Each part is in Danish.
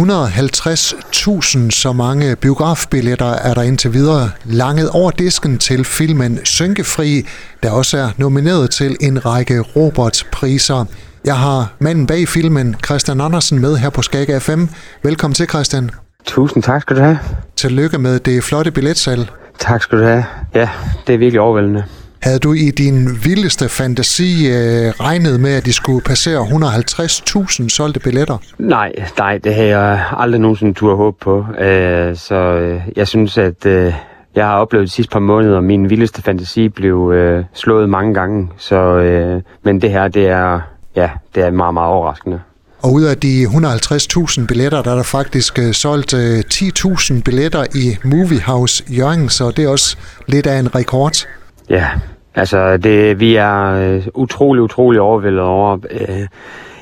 150.000 så mange biografbilletter er der indtil videre langet over disken til filmen Synkefri, der også er nomineret til en række Robert-priser. Jeg har manden bag filmen, Christian Andersen, med her på Skag FM. Velkommen til, Christian. Tusind tak skal du have. Tillykke med det flotte billetsal. Tak skal du have. Ja, det er virkelig overvældende. Havde du i din vildeste fantasi øh, regnet med, at de skulle passere 150.000 solgte billetter? Nej, nej, det har jeg aldrig nogensinde tur håb på. Øh, så øh, jeg synes, at øh, jeg har oplevet de sidste par måneder, og min vildeste fantasi blev øh, slået mange gange. Så, øh, men det her, det er, ja, det er meget, meget overraskende. Og ud af de 150.000 billetter, der er der faktisk uh, solgt uh, 10.000 billetter i Movie House Jørgen, så det er også lidt af en rekord. Ja, altså det, vi er øh, utrolig, utrolig overvældet over. Øh,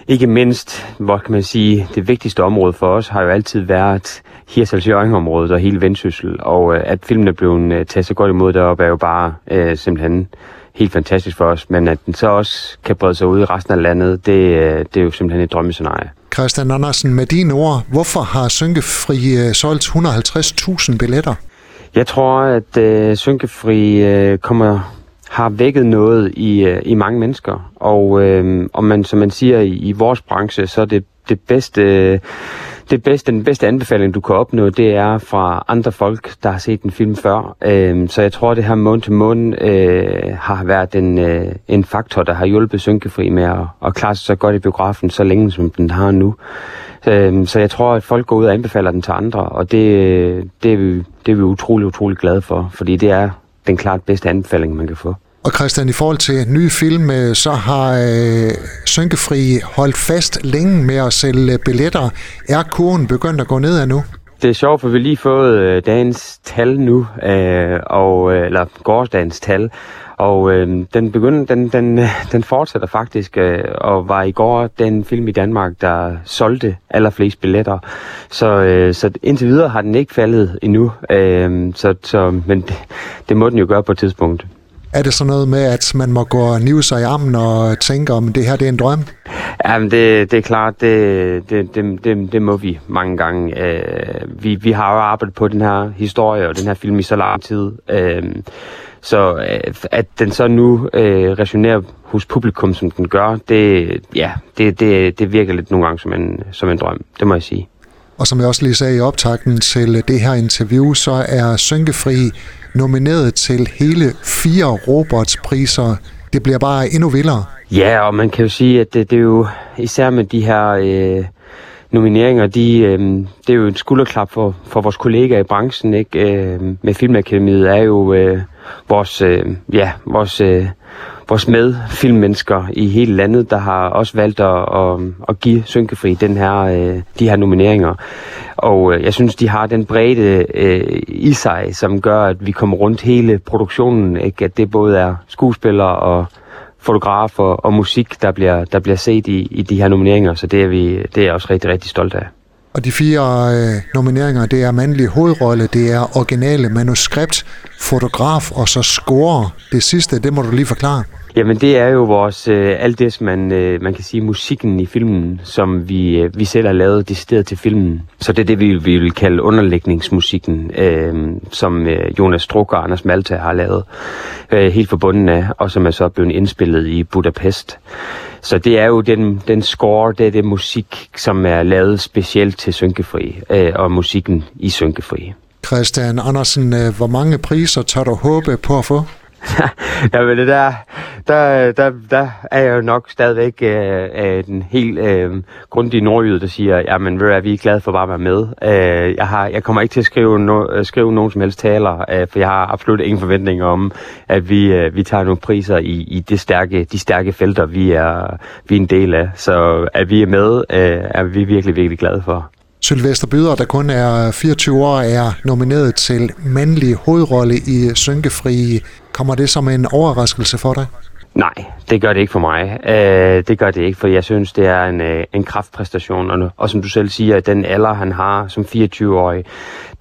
ikke mindst, hvor kan man sige, det vigtigste område for os har jo altid været Hirsals området og hele Vendsyssel. Og øh, at filmen er blevet øh, taget så godt imod deroppe, er jo bare øh, simpelthen helt fantastisk for os. Men at den så også kan brede sig ud i resten af landet, det, øh, det er jo simpelthen et drømmescenarie. Christian Andersen, med dine ord, hvorfor har Synkefri øh, solgt 150.000 billetter? Jeg tror, at øh, Synkefri øh, kommer har vækket noget i, øh, i mange mennesker. Og, øh, og man, som man siger i, i vores branche, så er det det bedste, det bedste, den bedste anbefaling, du kan opnå, det er fra andre folk, der har set en film før. Øh, så jeg tror, det her måned til måned øh, har været en, øh, en faktor, der har hjulpet Synkefri med at, at klare sig så godt i biografen, så længe som den har nu. Øh, så jeg tror, at folk går ud og anbefaler den til andre, og det, øh, det, er, vi, det er vi utrolig, utrolig glade for, fordi det er den klart bedste anbefaling, man kan få. Og Christian, i forhold til nye film, øh, så har øh, Synkefri holdt fast længe med at sælge billetter. Er kurven begyndt at gå ned nu? Det er sjovt, for vi har lige fået øh, dagens tal nu, øh, og, øh, eller gårdsdagens tal, og øh, den, begynder, den, den, øh, den fortsætter faktisk, øh, og var i går den film i Danmark, der solgte allerflest billetter. Så, øh, så indtil videre har den ikke faldet endnu, øh, så, så, men det, det må den jo gøre på et tidspunkt. Er det sådan noget med, at man må gå og nive sig i armen og tænke, om det her det er en drøm? Jamen, det, det er klart, det, det, det, det, det må vi mange gange. Øh, vi, vi har jo arbejdet på den her historie og den her film i så lang tid. Øh, så øh, at den så nu øh, resonerer hos publikum, som den gør, det, ja, det, det, det virker lidt nogle gange som en, som en drøm, det må jeg sige. Og som jeg også lige sagde i optakten til det her interview, så er Synkefri nomineret til hele fire Roberts-priser. Det bliver bare endnu vildere. Ja, og man kan jo sige, at det, det er jo især med de her øh, nomineringer, de, øh, det er jo en skulderklap for, for vores kollegaer i branchen. Ikke? Øh, med Filmakademiet er jo øh, vores, øh, ja, vores, øh, vores medfilmmennesker i hele landet, der har også valgt at, at, at give Synkefri den her, øh, de her nomineringer. Og øh, jeg synes, de har den bredde øh, i sig, som gør, at vi kommer rundt hele produktionen. Ikke? At det både er skuespillere og fotografer og musik, der bliver, der bliver set i, i de her nomineringer. Så det er, vi, det er jeg også rigtig, rigtig stolt af. Og de fire øh, nomineringer, det er mandlig hovedrolle, det er originale manuskript, fotograf og så score. Det sidste, det må du lige forklare. Jamen det er jo vores, øh, alt det, som man, øh, man kan sige, musikken i filmen, som vi, øh, vi selv har lavet decideret til filmen. Så det er det, vi, vi vil kalde underlægningsmusikken, øh, som øh, Jonas Struk og Anders Malta har lavet, øh, helt forbundet af, og som er så blevet indspillet i Budapest. Så det er jo den, den score, det er det musik, som er lavet specielt til Synkefri, øh, og musikken i Synkefri. Christian Andersen, øh, hvor mange priser tør du håbe på at få? ja, men det der, der, der, der er jeg jo nok stadigvæk øh, den helt øh, grundige nordjyde, der siger, jamen ved vi er glade for bare at være med. Øh, jeg, har, jeg kommer ikke til at skrive, no, øh, skrive nogen som helst taler, øh, for jeg har absolut ingen forventninger om, at vi, øh, vi tager nogle priser i, i det stærke, de stærke felter, vi er, vi er en del af. Så at vi er med, øh, er vi virkelig, virkelig glade for. Sylvester Byder, der kun er 24 år, er nomineret til mandlig hovedrolle i Synkefri. Kommer det som en overraskelse for dig? Nej, det gør det ikke for mig. Øh, det gør det ikke, for jeg synes, det er en, øh, en kraftpræstation. Og, og som du selv siger, den alder, han har som 24-årig,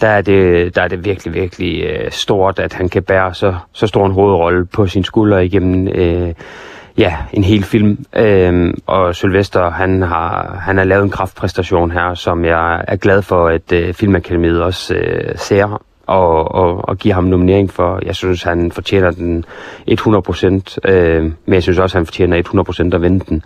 der er det, der er det virkelig, virkelig øh, stort, at han kan bære så, så stor en hovedrolle på sin skulder igennem, øh, ja, en hel film. Øhm, og Sylvester, han har, han har lavet en kraftpræstation her, som jeg er glad for, at øh, Filmakademiet også øh, ser og, og, og giver ham nominering for. Jeg synes, han fortjener den 100 procent, øh, men jeg synes også, han fortjener 100 procent at vinde den.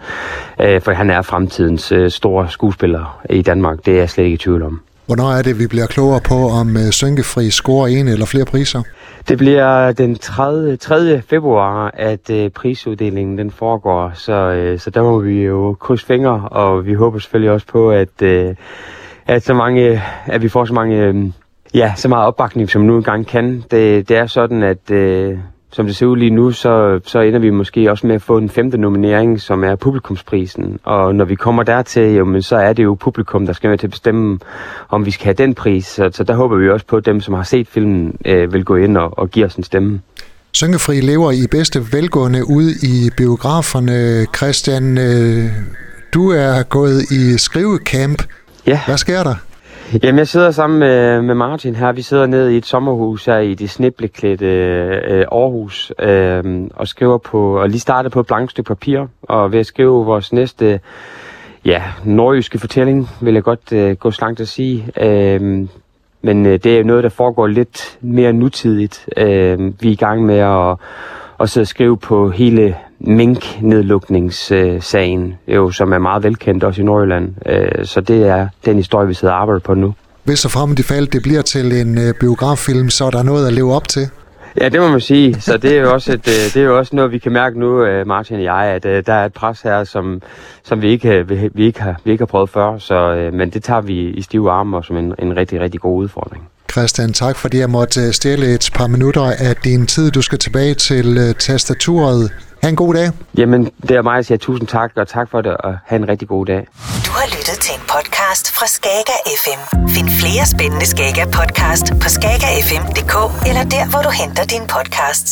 Øh, for han er fremtidens øh, store skuespiller i Danmark. Det er jeg slet ikke i tvivl om. Hvornår er det, vi bliver klogere på, om øh, Synkefri scorer en eller flere priser? Det bliver den 30. 3. februar, at øh, prisuddelingen den foregår, så, øh, så der må vi jo krydse fingre, og vi håber selvfølgelig også på, at, øh, at, så mange, at vi får så mange, øh, ja, så meget opbakning, som nu engang kan. Det, det er sådan, at øh, som det ser ud lige nu, så, så ender vi måske også med at få en femte nominering, som er publikumsprisen. Og når vi kommer dertil, jo, men så er det jo publikum, der skal være til at bestemme, om vi skal have den pris. Så, så der håber vi også på, at dem, som har set filmen, øh, vil gå ind og, og give os en stemme. Syngefri lever i bedste velgående ude i biograferne. Christian, øh, du er gået i skrivecamp. Ja. Hvad sker der? Jamen, jeg sidder sammen med, med Martin her. Vi sidder ned i et sommerhus her i det snibleklædte øh, Aarhus øh, og skriver på, og lige startet på et blankt stykke papir, og ved at skrive vores næste ja, nordjyske fortælling, vil jeg godt øh, gå så langt at sige. Øh, men øh, det er jo noget, der foregår lidt mere nutidigt. Øh, vi er i gang med at, at sidde og skrive på hele mink-nedlukningssagen, jo, som er meget velkendt også i Nordjylland. Øh, så det er den historie, vi sidder og arbejder på nu. Hvis og frem de fald det bliver til en øh, biograffilm, så er der noget at leve op til. Ja, det må man sige. Så det er jo også, et, øh, det er jo også noget, vi kan mærke nu, Martin og jeg, at der er et pres her, som, som vi, ikke, vi, ikke har, vi ikke har prøvet før. Så, men det tager vi i stive arme og som en, en rigtig, rigtig god udfordring. Christian, tak fordi jeg måtte stjæle et par minutter af din tid. Du skal tilbage til tastaturet Ha' en god dag. Jamen, det er mig, der siger tusind tak, og tak for det, og have en rigtig god dag. Du har lyttet til en podcast fra Skager FM. Find flere spændende Skager podcast på skagerfm.dk eller der, hvor du henter dine podcasts.